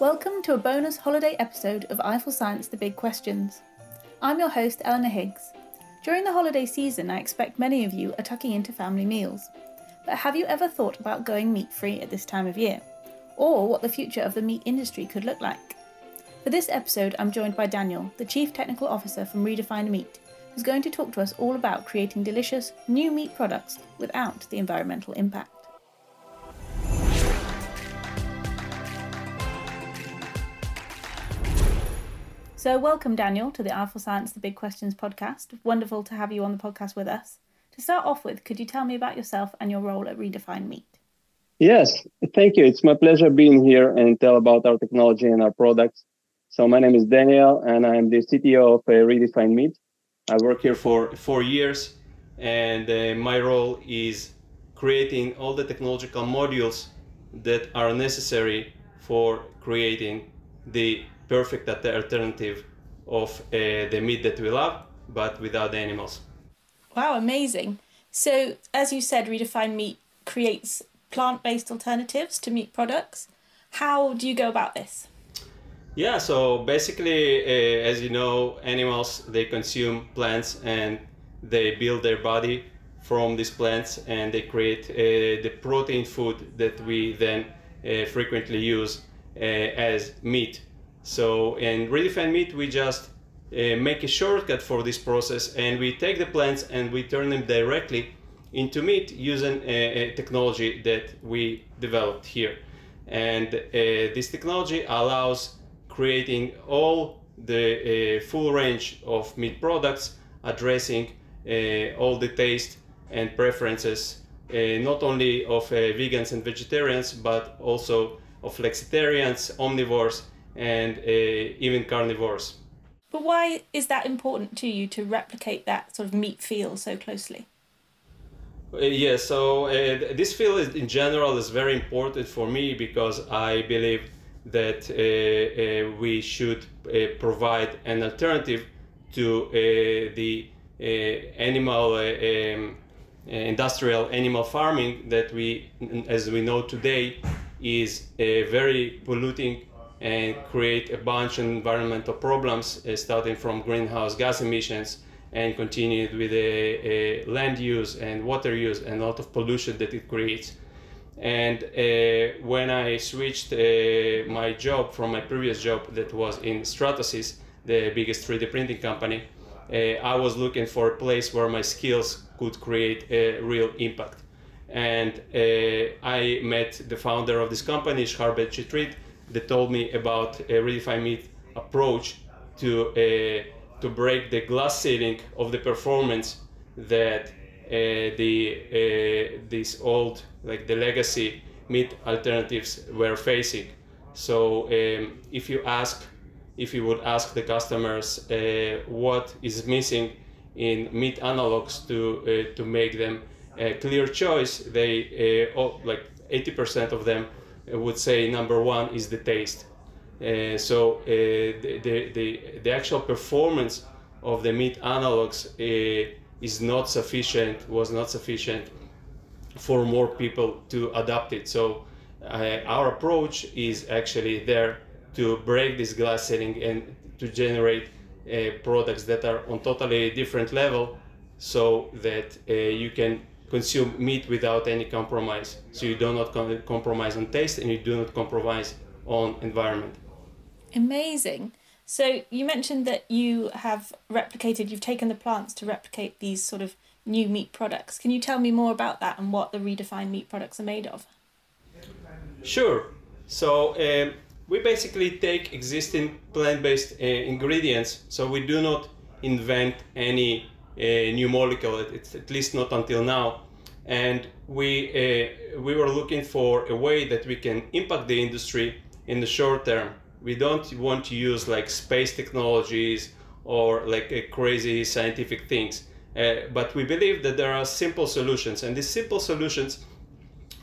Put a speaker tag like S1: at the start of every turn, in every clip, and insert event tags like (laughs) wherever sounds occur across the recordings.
S1: Welcome to a bonus holiday episode of IFLScience The Big Questions. I'm your host, Eleanor Higgs. During the holiday season, I expect many of you are tucking into family meals. But have you ever thought about going meat free at this time of year? Or what the future of the meat industry could look like? For this episode, I'm joined by Daniel, the Chief Technical Officer from Redefine Meat, who's going to talk to us all about creating delicious, new meat products without the environmental impact. So, welcome, Daniel, to the IFLScience The Big Questions podcast. Wonderful to have you on the podcast with us. To start off with, could you tell me about yourself and your role at Redefine Meat?
S2: Yes, thank you. It's my pleasure being here and tell about our technology and our products. So, my name is Daniel, and I'm the CTO of uh, Redefine Meat.
S3: I work here for four years, and uh, my role is creating all the technological modules that are necessary for creating the perfect at the alternative of uh, the meat that we love, but without the animals.
S1: Wow, amazing. So, as you said, Redefine Meat creates plant based alternatives to meat products. How do you go about this?
S3: Yeah, so basically, uh, as you know, animals they consume plants and they build their body from these plants and they create uh, the protein food that we then uh, frequently use uh, as meat so in Redefine Meat, we just uh, make a shortcut for this process and we take the plants and we turn them directly into meat using a, a technology that we developed here. And uh, this technology allows creating all the uh, full range of meat products, addressing uh, all the taste and preferences, uh, not only of uh, vegans and vegetarians, but also of flexitarians, omnivores, and uh, even carnivores.
S1: But why is that important to you to replicate that sort of meat feel so closely?
S3: Uh, yeah, so uh, this feel is, in general is very important for me because I believe that uh, uh we should uh, provide an alternative to the animal um, industrial animal farming that we, as we know today, is a very polluting and create a bunch of environmental problems, uh, starting from greenhouse gas emissions and continued with a, land use and water use and a lot of pollution that it creates. And uh, when I switched uh, my job from my previous job that was in Stratasys, the biggest 3D printing company, uh, I was looking for a place where my skills could create a real impact. And uh, I met the founder of this company, Eshchar Ben-Shitrit, that told me about a Redefine Meat approach to uh, to break the glass ceiling of the performance that uh, the uh, these old like the legacy meat alternatives were facing. So um, if you ask, if you would ask the customers uh, what is missing in meat analogs to to make them a clear choice, they oh, like 80% of them would say number one is the taste. Uh, so uh, the, the, the, actual performance of the meat analogs uh, is not sufficient, was not sufficient for more people to adopt it. So uh, our approach is actually there to break this glass ceiling and to generate uh, products that are on totally different level so that uh, you can consume meat without any compromise. So you do not com- compromise on taste and you do not compromise on environment.
S1: Amazing. So you mentioned that you have replicated, you've taken the plants to replicate these sort of new meat products. Can you tell me more about that and what the Redefine Meat products are made of?
S3: Sure. So um, we basically take existing plant-based uh, ingredients. So we do not invent any new molecule, at, at least not until now. And we, uh, we were looking for a way that we can impact the industry in the short term. We don't want to use like space technologies or like uh, crazy scientific things. Uh, but we believe that there are simple solutions, and these simple solutions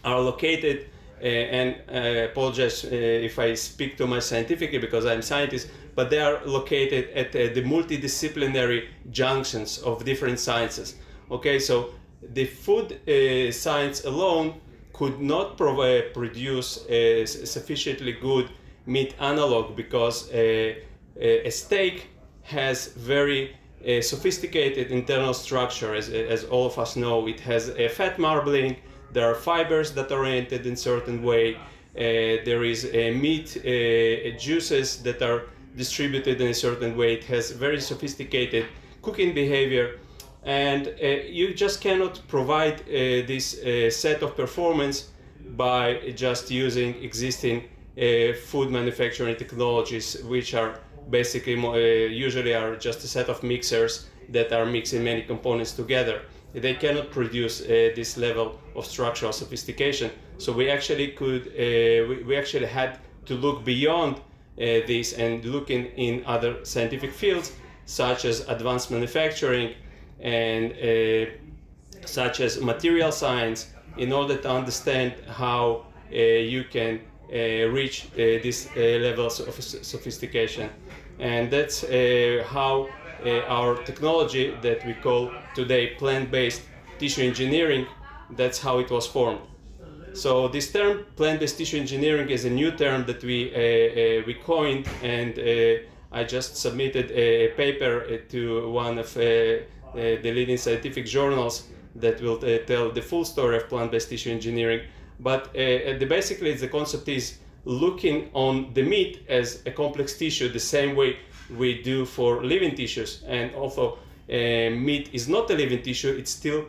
S3: are located. Uh, and I uh, apologize uh, if I speak too much scientifically because I'm scientist, but they are located at uh, the multidisciplinary junctions of different sciences. Okay, so the food uh, science alone could not provide, produce a sufficiently good meat analog because a, a steak has very uh, sophisticated internal structure, as, as all of us know. It has a fat marbling, there are fibers that are oriented in certain way, uh, there is meat uh, juices that are distributed in a certain way. It has very sophisticated cooking behavior, and uh, you just cannot provide uh, this uh, set of performance by just using existing uh, food manufacturing technologies, which are basically usually are just a set of mixers that are mixing many components together they cannot produce uh, this level of structural sophistication. So we actually could, uh, we, we, actually had to look beyond uh, this and looking in, other scientific fields, such as advanced manufacturing and uh, such as material science, in order to understand how uh, you can uh, reach these levels of sophistication. And that's how uh, our technology that we call today plant-based tissue engineering, that's how it was formed. So this term plant-based tissue engineering is a new term that we uh, uh, we coined, and uh, I just submitted a paper uh, to one of the leading scientific journals that will tell the full story of plant-based tissue engineering. But the, basically, the concept is looking on the meat as a complex tissue, the same way we do for living tissues. And also. uh, meat is not a living tissue, it still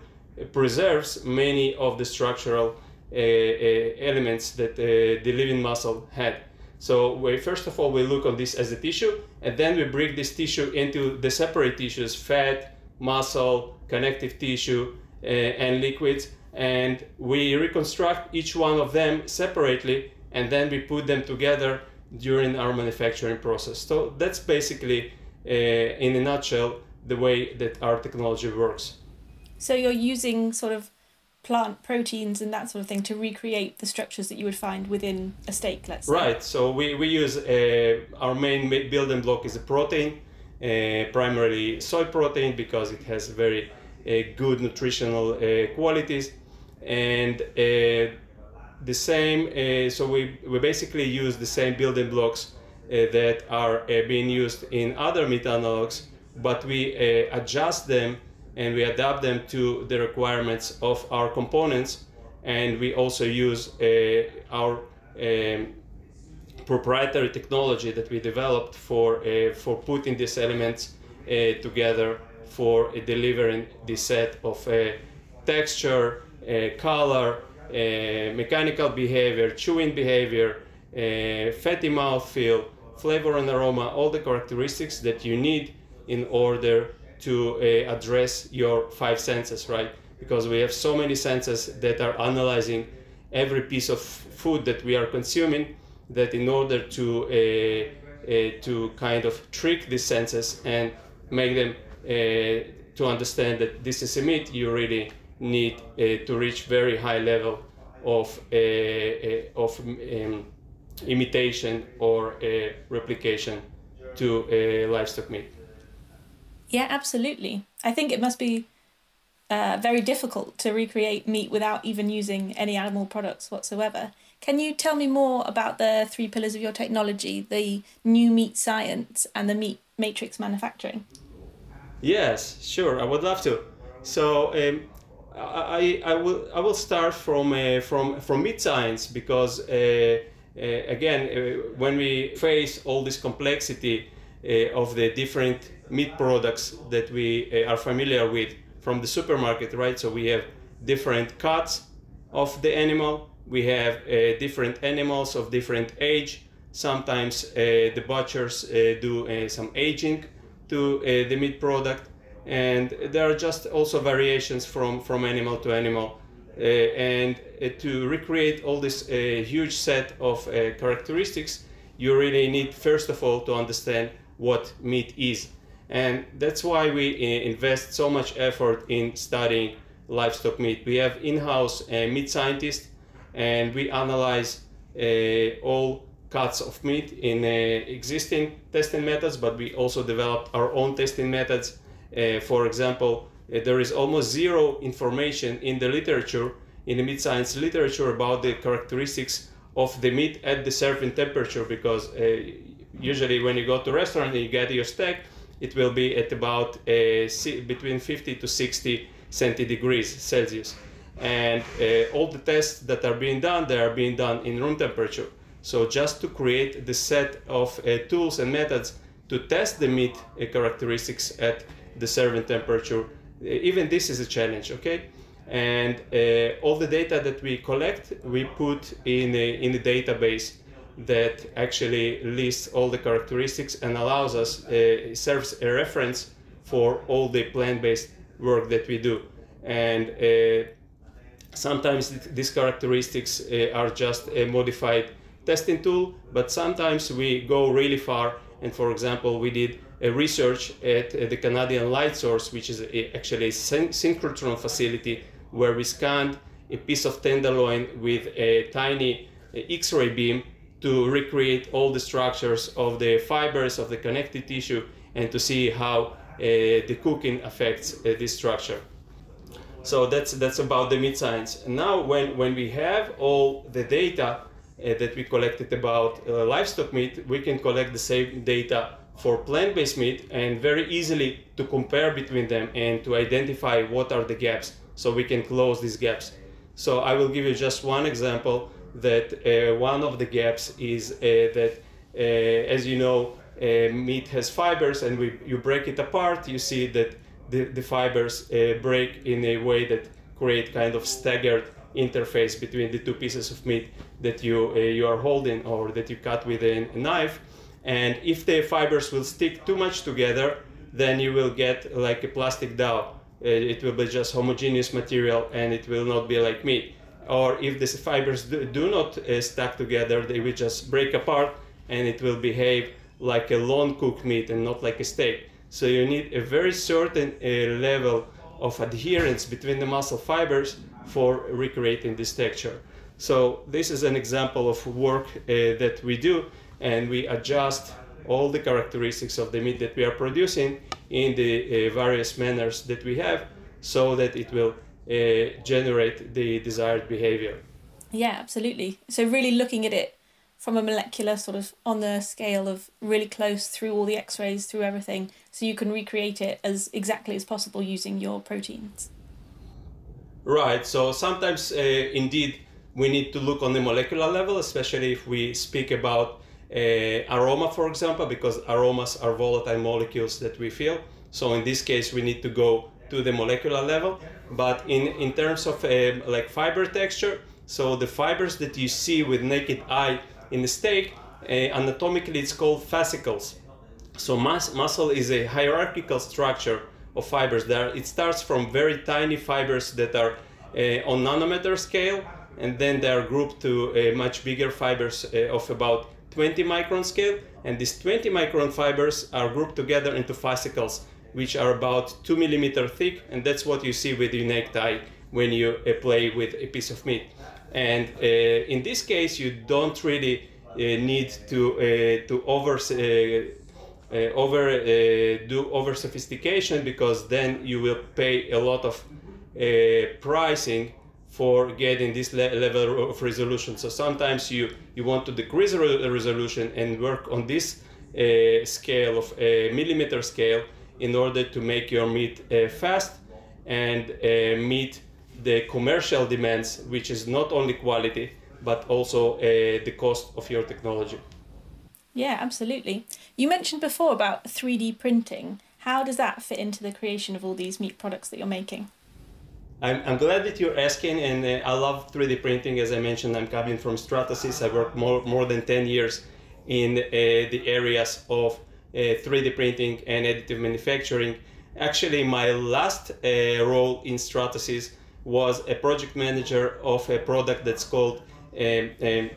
S3: preserves many of the structural elements that uh, the living muscle had. So we, first of all, we look on this as a tissue, and then we break this tissue into the separate tissues, fat, muscle, connective tissue, uh, and liquids, and we reconstruct each one of them separately, and then we put them together during our manufacturing process. So that's basically, uh, in a nutshell, the way that our technology works.
S1: So you're using sort of plant proteins and that sort of thing to recreate the structures that you would find within a steak, let's say.
S3: Right. So we, we use uh, our main building block is a protein, uh, primarily soy protein because it has very uh, good nutritional qualities, and the same, so we, we basically use the same building blocks that are being used in other meat analogs, but we adjust them and we adapt them to the requirements of our components. And we also use uh, our um, proprietary technology that we developed for, uh, for putting these elements together for delivering this set of texture, color, uh, mechanical behavior, chewing behavior, uh, fatty mouthfeel, flavor and aroma, all the characteristics that you need in order to uh, address your five senses, right? Because we have so many senses that are analyzing every piece of food that we are consuming that in order to uh, uh, to kind of trick these senses and make them uh, to understand that this is a meat, you really need uh, to reach very high level of of um, imitation or replication to a livestock meat.
S1: Yeah, absolutely. I think it must be uh, very difficult to recreate meat without even using any animal products whatsoever. Can you tell me more about the three pillars of your technology the new meat science and the meat matrix manufacturing?
S3: Yes, sure, I would love to. So, um, I, I will I will start from uh, from from meat science because uh, uh, again uh, when we face all this complexity uh, of the different meat products that we uh, are familiar with from the supermarket right? So we have different cuts of the animal. We have different animals of different age. Sometimes the butchers do some aging to the meat product. And there are just also variations from from animal to animal uh, and uh, to recreate all this uh, huge set of uh, characteristics you really need first of all to understand what meat is and that's why we uh, invest so much effort in studying livestock meat. We have in-house uh, meat scientists and we analyze all cuts of meat in existing testing methods but we also developed our own testing methods. Uh, for example, uh, there is almost zero information in the literature, in the meat science literature, about the characteristics of the meat at the serving temperature because uh, usually when you go to restaurant and you get your steak, it will be at about uh, between 50 to 60 centigrade Celsius. And uh, all the tests that are being done, they are being done in room temperature. So just to create the set of uh, tools and methods to test the meat uh, characteristics at the serving temperature, uh, even this is a challenge, okay? And all the data that we collect, we put in a, in a database that actually lists all the characteristics and allows us, uh, serves a reference for all the plant-based work that we do. And uh, sometimes these characteristics uh, are just a modified testing tool, but sometimes we go really far. And for example, we did a research at the Canadian Light Source, which is a, actually a syn- synchrotron facility where we scanned a piece of tenderloin with a tiny uh, X-ray beam to recreate all the structures of the fibers of the connective tissue and to see how uh, the cooking affects uh, this structure. So that's that's about the meat science. Now, when when we have all the data uh, that we collected about uh, livestock meat, we can collect the same data for plant-based meat and very easily to compare between them and to identify what are the gaps, so we can close these gaps. So I will give you just one example that uh, one of the gaps is uh, that, uh, as you know, meat has fibers, and we, you break it apart, you see that the, the fibers break in a way that create kind of staggered interface between the two pieces of meat that you you are holding or that you cut with a, a knife. And if the fibers will stick too much together, then you will get like a plastic dough. It will be just homogeneous material and it will not be like meat or if the fibers do, do not uh, stack together, they will just break apart and it will behave like a long cooked meat and not like a steak. So you need a very certain uh, level of adherence between the muscle fibers for recreating this texture. So this is an example of work uh, that we do and we adjust all the characteristics of the meat that we are producing in the uh, various manners that we have so that it will uh, generate the desired behavior.
S1: Yeah, absolutely. So, really looking at it from a molecular sort of on the scale of really close through all the x rays, through everything, so you can recreate it as exactly as possible using your proteins.
S3: Right. So, sometimes uh, indeed we need to look on the molecular level, especially if we speak about uh, aroma, for example, because aromas are volatile molecules that we feel. So, in this case, we need to go to the molecular level. But in, in terms of uh, like fiber texture, so the fibers that you see with naked eye in the steak, uh, anatomically it's called fascicles. So mus- muscle is a hierarchical structure of fibers. There, it starts from very tiny fibers that are uh, on nanometer scale, and then they are grouped to uh, much bigger fibers uh, of about 20 micron scale. And these 20 micron fibers are grouped together into fascicles which are about two millimeter thick, and that's what you see with your necktie when you uh, play with a piece of meat. And uh, in this case, you don't really uh, need to uh, to over uh, over do over sophistication because then you will pay a lot of pricing for getting this le- level of resolution. So sometimes you, you want to decrease the resolution and work on this uh, scale of a millimeter scale in order to make your meat uh, fast and uh, meet the commercial demands, which is not only quality but also uh, the cost of your technology.
S1: Yeah, absolutely. You mentioned before about 3D printing. How does that fit into the creation of all these meat products that you're making?
S3: I'm, I'm glad that you're asking, and uh, I love 3D printing. As I mentioned, I'm coming from Stratasys. I worked more, more than 10 years in uh, the areas of 3D uh, printing and additive manufacturing. Actually, my last uh, role in Stratasys was a project manager of a product that's called a, um, a um,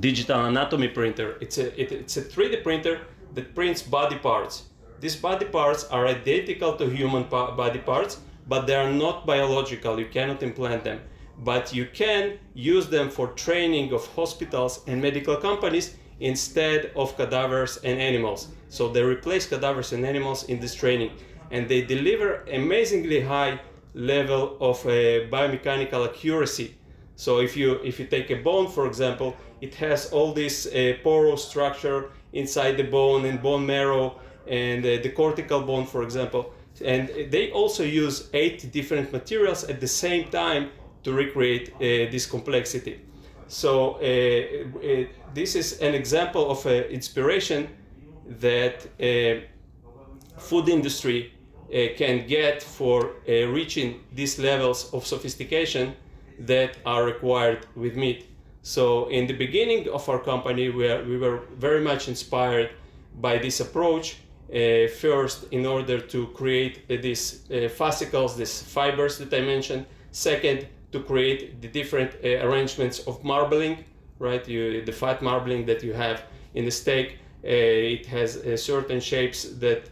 S3: digital anatomy printer. It's a, it, it's a 3D printer that prints body parts. These body parts are identical to human body parts, but they are not biological. You cannot implant them. But you can use them for training of hospitals and medical companies instead of cadavers and animals. So they replace cadavers and animals in this training, and they deliver amazingly high level of uh, biomechanical accuracy. So if you if you take a bone, for example, it has all this uh, porous structure inside the bone and bone marrow and uh, the cortical bone, for example. And they also use eight different materials at the same time to recreate uh, this complexity. So uh, uh, this is an example of an inspiration that uh, food industry can get for reaching these levels of sophistication that are required with meat. So in the beginning of our company, we, are, we were very much inspired by this approach. Uh, first, in order to create uh, these uh, fascicles, these fibers that I mentioned. Second, to create the different uh, arrangements of marbling, right? You, the fat marbling that you have in the steak, uh, it has uh, certain shapes that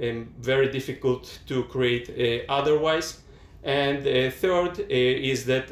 S3: um, very difficult to create otherwise. And third is that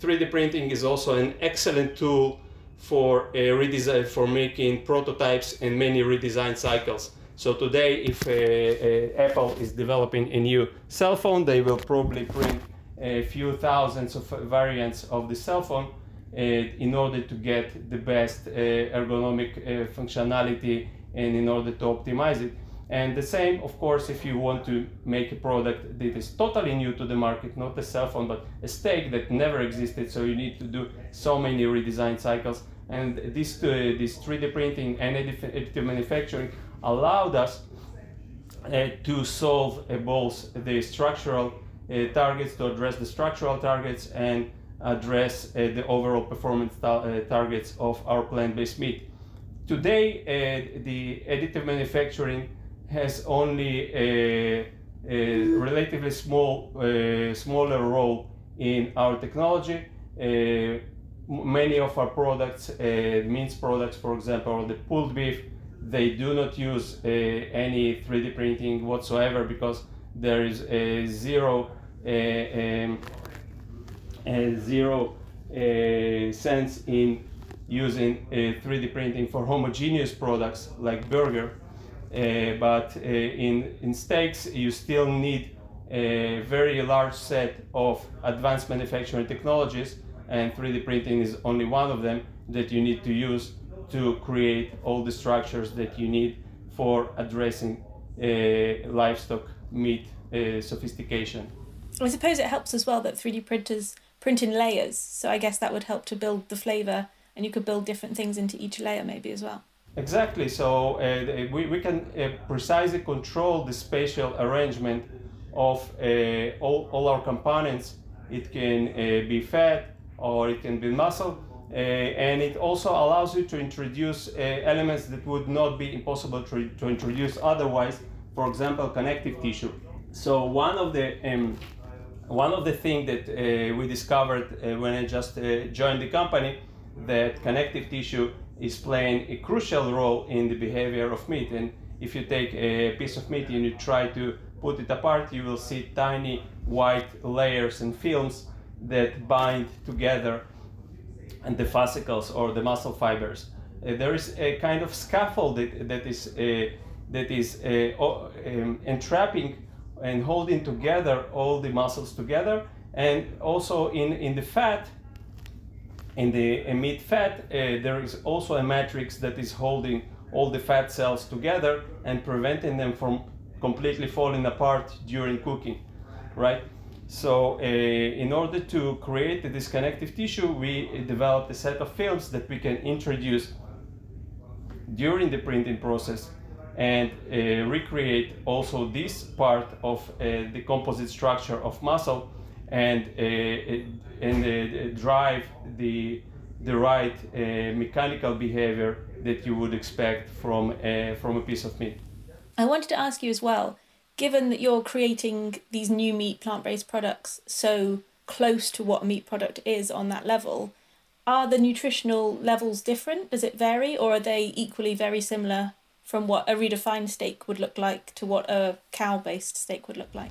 S3: 3D printing is also an excellent tool for redesign for making prototypes and many redesign cycles. So today, if uh, uh, Apple is developing a new cell phone, they will probably print a few thousands of variants of the cell phone uh, in order to get the best uh, ergonomic uh, functionality and in order to optimize it. And the same, of course, if you want to make a product that is totally new to the market, not a cell phone, but a steak that never existed. So you need to do so many redesign cycles. And this, uh, this 3D printing and additive manufacturing allowed us uh, to solve uh, both the structural targets, to address the structural targets and address uh, the overall performance ta- uh, targets of our plant-based meat. Today, the additive manufacturing has only a, a relatively small, uh, smaller role in our technology. Uh, many of our products, uh, minced products, for example, or the pulled beef, they do not use uh, any 3D printing whatsoever because there is a zero, uh, um, a zero uh, sense in using 3D printing for homogeneous products like burger uh, but uh, in, in steaks, you still need a very large set of advanced manufacturing technologies, and 3D printing is only one of them that you need to use to create all the structures that you need for addressing uh, livestock meat uh, sophistication.
S1: I suppose it helps as well that 3D printers print in layers, so I guess that would help to build the flavor, and you could build different things into each layer maybe as well.
S3: Exactly. So uh, we, we can uh, precisely control the spatial arrangement of uh, all, all our components. It can uh, be fat or it can be muscle. Uh, and it also allows you to introduce uh, elements that would not be impossible to, to introduce otherwise. For example, connective tissue. So one of the um, one of the things that we discovered when I just joined the company that connective tissue is playing a crucial role in the behavior of meat. And if you take a piece of meat and you try to put it apart, you will see tiny white layers and films that bind together and the fascicles or the muscle fibers. Uh, there is a kind of scaffold that, that is uh, that is uh, um, entrapping and holding together all the muscles together, and also in in the fat in the meat fat, uh, there is also a matrix that is holding all the fat cells together and preventing them from completely falling apart during cooking, right? So, uh, in order to create this connective tissue, we developed a set of films that we can introduce during the printing process and uh, recreate also this part of uh, the composite structure of muscle and uh, and drive the the right mechanical behavior that you would expect from from a piece of meat.
S1: I wanted to ask you as well, given that you're creating these new meat plant-based products so close to what a meat product is on that level, are the nutritional levels different? Does it vary, or are they equally very similar from what a redefined steak would look like to what a cow-based steak would look like?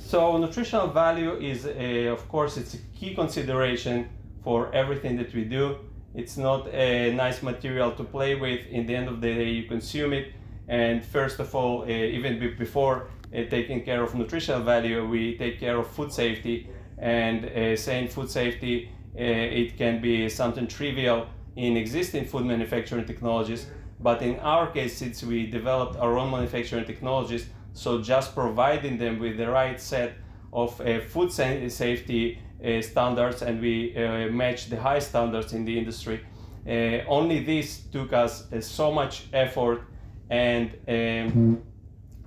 S3: So nutritional value is, a, of course, it's a key consideration for everything that we do. It's not a nice material to play with. In the end of the day, you consume it. And first of all, uh, even before uh, taking care of nutritional value, we take care of food safety. And uh, saying food safety, it can be something trivial in existing food manufacturing technologies, but in our case, since we developed our own manufacturing technologies, so just providing them with the right set of uh, food safety uh, standards and we uh, match the high standards in the industry. Uh, only this took us uh, so much effort and um,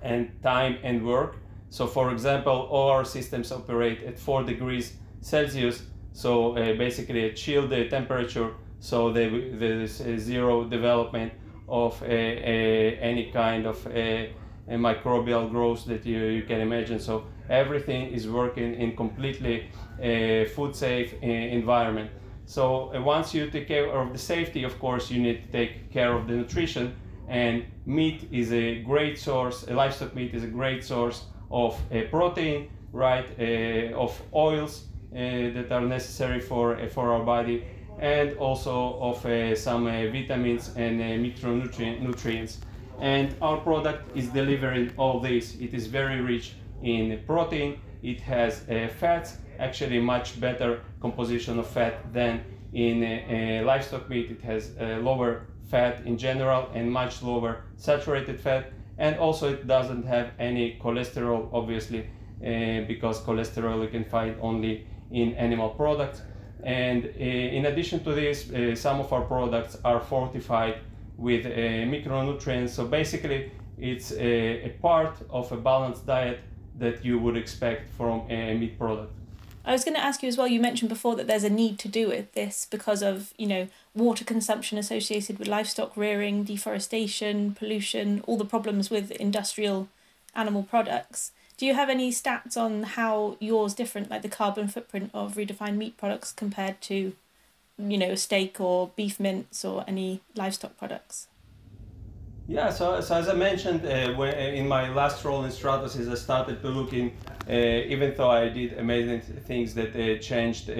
S3: and time and work. So, for example, all our systems operate at four degrees Celsius. So uh, basically, a chilled temperature. So there is zero development of any kind of microbial growth that you, you can imagine. So everything is working in completely food safe uh, environment. So uh, once you take care of the safety, of course, you need to take care of the nutrition. And meat is a great source. Eh, livestock meat is a great source of protein, right? of oils that are necessary for for our body, and also of some vitamins and micronutrients and our product is delivering all this. It is very rich in protein, it has uh, fats, actually much better composition of fat than in uh, uh, livestock meat. It has lower fat in general and much lower saturated fat, and also it doesn't have any cholesterol, obviously, uh, because cholesterol you can find only in animal products. And uh, in addition to this, uh, some of our products are fortified with micronutrients. So basically, it's a, a part of a balanced diet that you would expect from a meat product.
S1: I was going to ask you as well. You mentioned before that there's a need to do with this because of you know water consumption associated with livestock rearing, deforestation, pollution, all the problems with industrial animal products. Do you have any stats on how yours different, like the carbon footprint of Redefine Meat products compared to, you know, steak or beef mince or any livestock products?
S3: Yeah, so, so as I mentioned, uh, when, uh, in my last role in Stratasys, I started to look in, uh, even though I did amazing things that uh, changed uh, uh,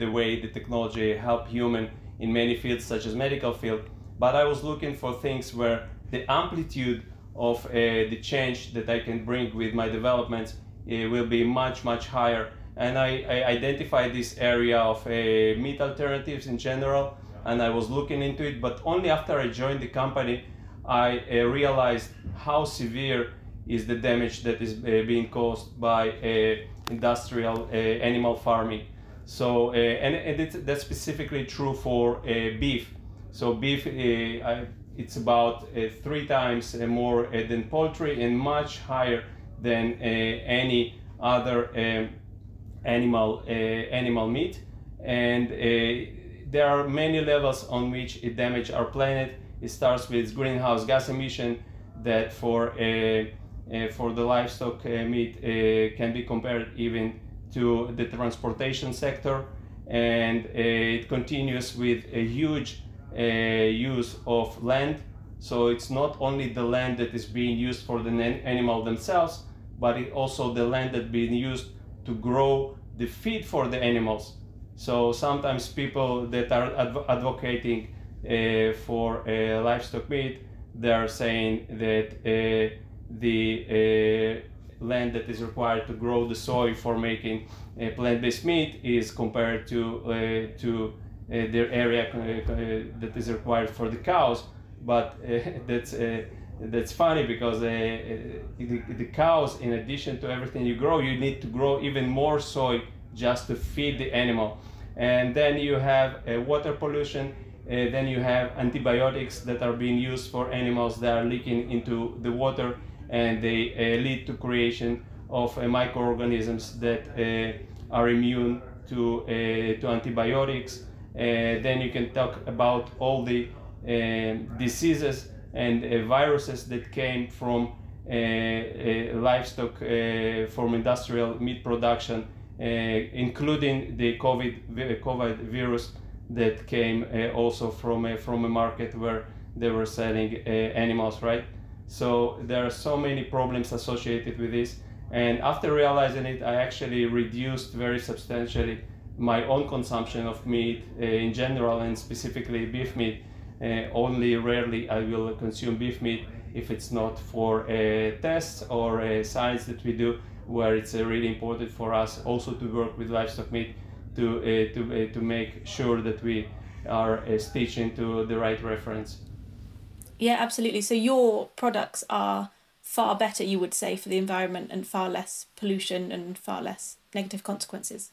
S3: the way the technology helped human in many fields, such as medical field, but I was looking for things where the amplitude of the change that I can bring with my developments will be much, much higher. And I, I identified this area of meat alternatives in general, and I was looking into it, but only after I joined the company, I uh, realized how severe is the damage that is uh, being caused by uh, industrial uh, animal farming. So, uh, and, and that's specifically true for uh, beef. So, beef, I, it's about three times more than poultry and much higher than any other um, animal animal meat. And there are many levels on which it damages our planet it starts with greenhouse gas emission that for a for the livestock uh, meat uh, can be compared even to the transportation sector, and uh, it continues with a huge use of land. So it's not only the land that is being used for the animal themselves, but it also the land that being used to grow the feed for the animals. So sometimes people that are adv- advocating uh, for uh, livestock meat, they are saying that uh, the land that is required to grow the soy for making a plant-based meat is compared to to their area that is required for the cows. But (laughs) that's that's funny because uh, the, the, cows, in addition to everything you grow, you need to grow even more soy just to feed the animal. And then you have uh, water pollution uh, then you have antibiotics that are being used for animals that are leaking into the water and they uh, lead to creation of uh, microorganisms that uh, are immune to, uh, to antibiotics. Uh, then you can talk about all the uh, diseases and uh, viruses that came from uh, livestock from industrial meat production, including the COVID, COVID virus that came uh, also from a, from a market where they were selling uh, animals, right? So there are so many problems associated with this. And after realizing it, I actually reduced very substantially my own consumption of meat uh, in general and specifically beef meat. Uh, only rarely I will consume beef meat if it's not for a test or a science that we do. where it's uh, really important for us also to work with livestock meat to uh, to uh, to make sure that we are stitched into the right reference.
S1: Yeah, absolutely. So your products are far better, you would say, for the environment and far less pollution and far less negative consequences.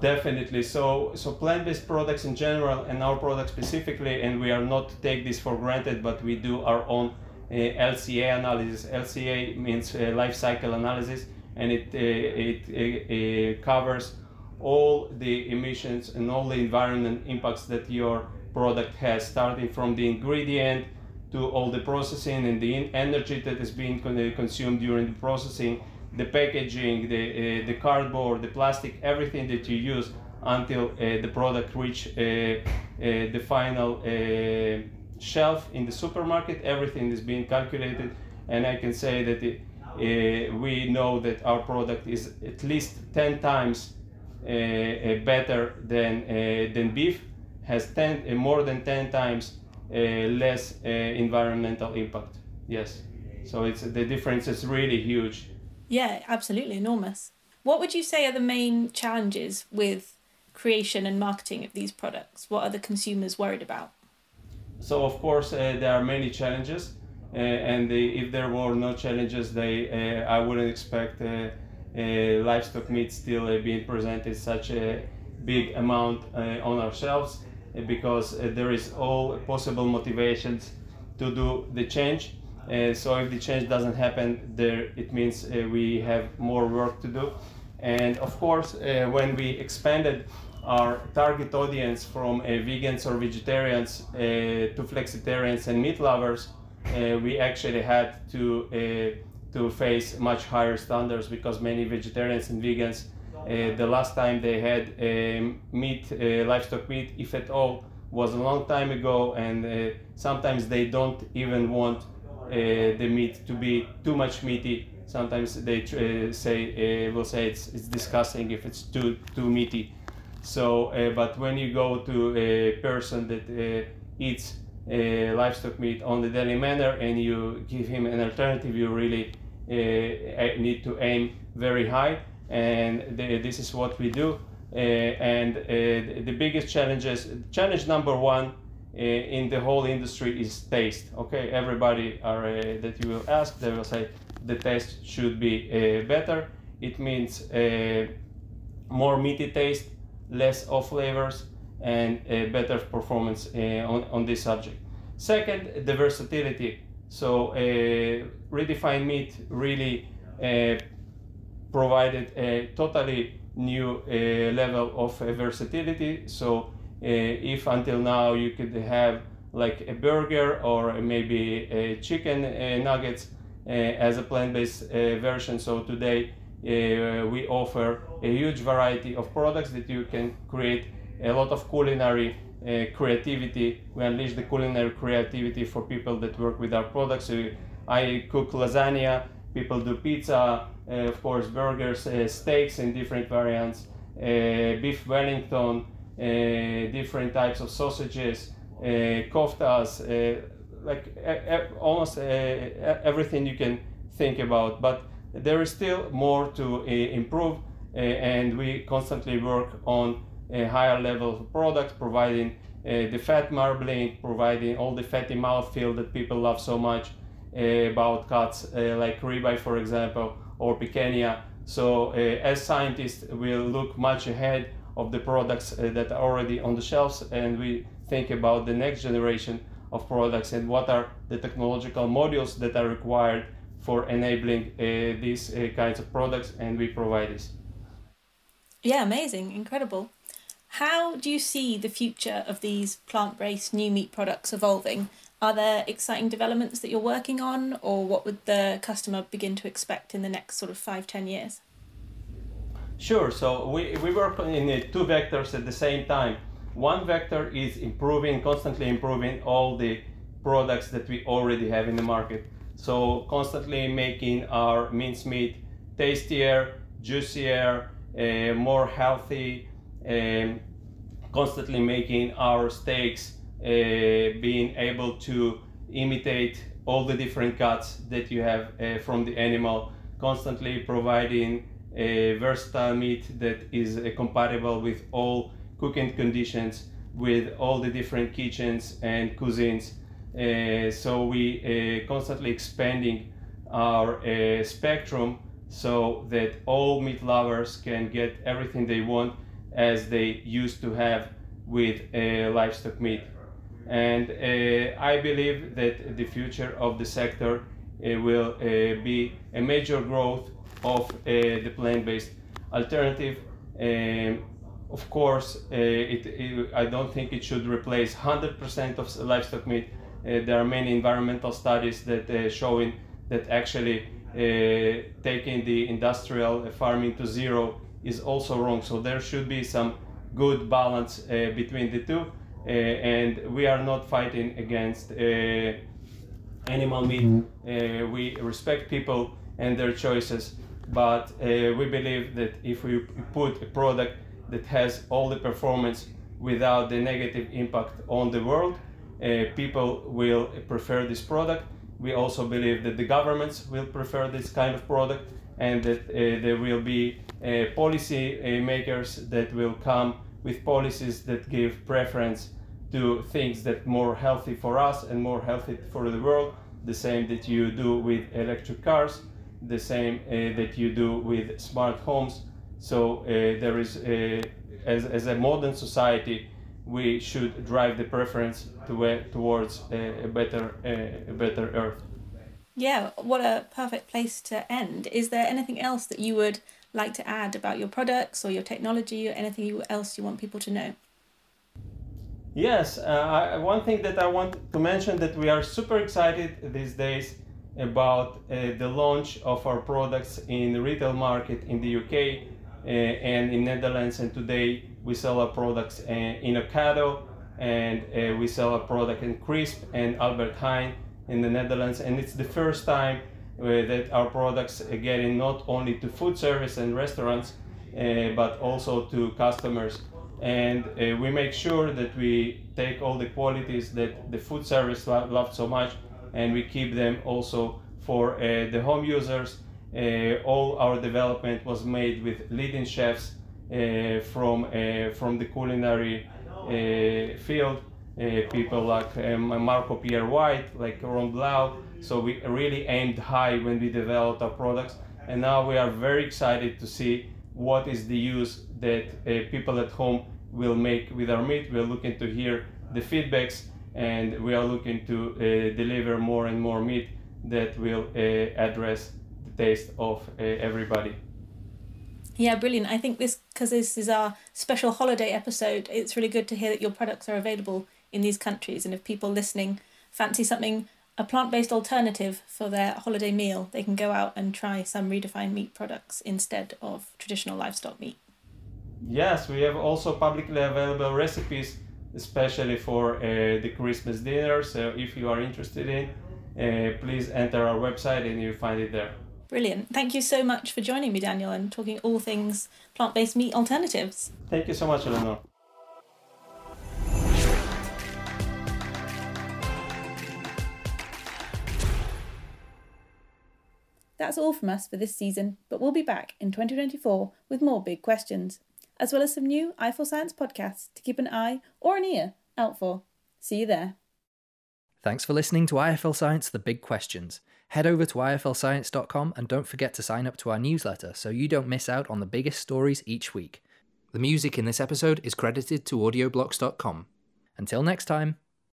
S3: Definitely. So, so plant-based products in general, and our product specifically, and we are not take this for granted, but we do our own uh, LCA analysis. LCA means uh, life cycle analysis, and it uh, it uh, uh, covers all the emissions and all the environment impacts that your product has, starting from the ingredient to all the processing and the energy that is being consumed during the processing, the packaging, the, uh, the cardboard, the plastic, everything that you use until uh, the product reach uh, uh the final uh, shelf in the supermarket. Everything is being calculated, and I can say that it, uh, we know that our product is at least 10 times better than, than beef, has 10, more than 10 times less environmental impact. Yes, so it's the difference is really huge
S1: yeah, absolutely enormous. What would you say are the main challenges with creation and marketing of these products? What are the consumers worried about?
S3: So, of course, uh, there are many challenges, uh, and if there were no challenges, they uh, I wouldn't expect uh, uh, livestock meat still uh, being presented such a big amount on our shelves because there is all possible motivations to do the change uh, so if the change doesn't happen, there it means uh, we have more work to do. And of course, uh, when we expanded our target audience from uh, vegans or vegetarians uh, to flexitarians and meat lovers, we actually had to to face much higher standards because many vegetarians and vegans, the last time they had meat, livestock meat, if at all, was a long time ago, and sometimes they don't even want the meat to be too much meaty. Sometimes they uh, say uh, will say it's, it's disgusting if it's too too meaty. So, but when you go to a person that eats uh, livestock meat on the daily manner and you give him an alternative, you really uh, need to aim very high. And the, this is what we do. Uh, and the biggest challenges, challenge number one Eh, in the whole industry is taste. Okay, everybody are uh, that you will ask, they will say the taste should be uh, better. It means uh, more meaty taste, less off flavors, and better performance on, on this subject. Second, the versatility. So Redefine Meat really provided a totally new level of versatility. So if until now you could have like a burger or maybe a chicken uh, nuggets uh, as a plant-based version. So today we offer a huge variety of products that you can create a lot of culinary uh, creativity. We unleash the culinary creativity for people that work with our products. So I cook lasagna, people do pizza, uh, of course, burgers, uh, steaks in different variants, beef Wellington, uh, different types of sausages, uh, koftas, uh, like almost everything you can think about. But there is still more to improve, and we constantly work on a higher level of products, providing uh, the fat marbling, providing all the fatty mouthfeel that people love so much uh, about cuts uh, like ribeye, for example, or picanha. So as scientists, we'll look much ahead of the products uh, that are already on the shelves and we think about the next generation of products and what are the technological modules that are required for enabling uh, these uh, kinds of products and we provide this.
S1: Yeah amazing. Incredible. How do you see the future of these plant-based new meat products evolving? Are there exciting developments that you're working on or what would the customer begin to expect in the next sort of five ten years
S3: Sure. So we, we work in two vectors at the same time. One vector is improving, constantly improving all the products that we already have in the market. So constantly making our mincemeat tastier, juicier, uh, more healthy, um, constantly making our steaks uh, being able to imitate all the different cuts that you have uh, from the animal, constantly providing a versatile meat that is uh, compatible with all cooking conditions, with all the different kitchens and cuisines. Uh, so we uh, constantly expanding our uh, spectrum so that all meat lovers can get everything they want as they used to have with uh, livestock meat. And uh, I believe that the future of the sector will be a major growth of the plant-based alternative. Um, of course, it, it, I don't think it should replace 100% of livestock meat. there are many environmental studies that uh, showing that actually uh, taking the industrial farming to zero is also wrong. So there should be some good balance uh, between the two. Uh, and we are not fighting against uh, animal meat. Mm-hmm. we respect people and their choices, but we believe that if we put a product that has all the performance without the negative impact on the world, uh, people will prefer this product. We also believe that the governments will prefer this kind of product and that uh, there will be uh, policy makers that will come with policies that give preference to things that more healthy for us and more healthy for the world the same that you do with electric cars the same uh, that you do with smart homes. So uh, there is a, uh, as, as a modern society we should drive the preference to, towards a, a better a better earth.
S1: Yeah what a perfect place to end. Is there anything else that you would like to add about your products or your technology or anything else you want people to know?
S3: Yes, uh, I, one thing that I want to mention that we are super excited these days about uh, the launch of our products in the retail market in the UK uh, and in Netherlands. And today we sell our products uh, in Ocado and uh, we sell our product in Crisp and Albert Heijn in the Netherlands. And it's the first time that our products are getting not only to food service and restaurants, uh, but also to customers. And uh, we make sure that we take all the qualities that the food service lo- loved so much and we keep them also for uh, the home users. Uh, all our development was made with leading chefs uh, from, uh, from the culinary field, people like um, Marco Pierre White, like Ron Blaauw, so we really aimed high when we developed our products, and now we are very excited to see what is the use that people at home will make with our meat. We are looking to hear the feedbacks, and we are looking to uh, deliver more and more meat that will uh, address the taste of uh, everybody.
S1: Yeah, brilliant. I think this, because this is our special holiday episode, it's really good to hear that your products are available in these countries. And if people listening fancy something a plant based alternative for their holiday meal, they can go out and try some Redefine Meat products instead of traditional livestock meat.
S3: Yes, we have also publicly available recipes, especially for uh, the Christmas dinner. So if you are interested in, uh, please enter our website and you find it there.
S1: Brilliant. Thank you so much for joining me, Daniel, and talking all things plant based meat alternatives.
S3: Thank you so much, Eleanor.
S1: That's all from us for this season, but we'll be back in 2024 with more big questions, as well as some new IFLScience podcasts to keep an eye or an ear out for. See you there.
S4: Thanks for listening to IFLScience The Big Questions. Head over to iflscience.com and don't forget to sign up to our newsletter so you don't miss out on the biggest stories each week. The music in this episode is credited to audioblocks.com. Until next time.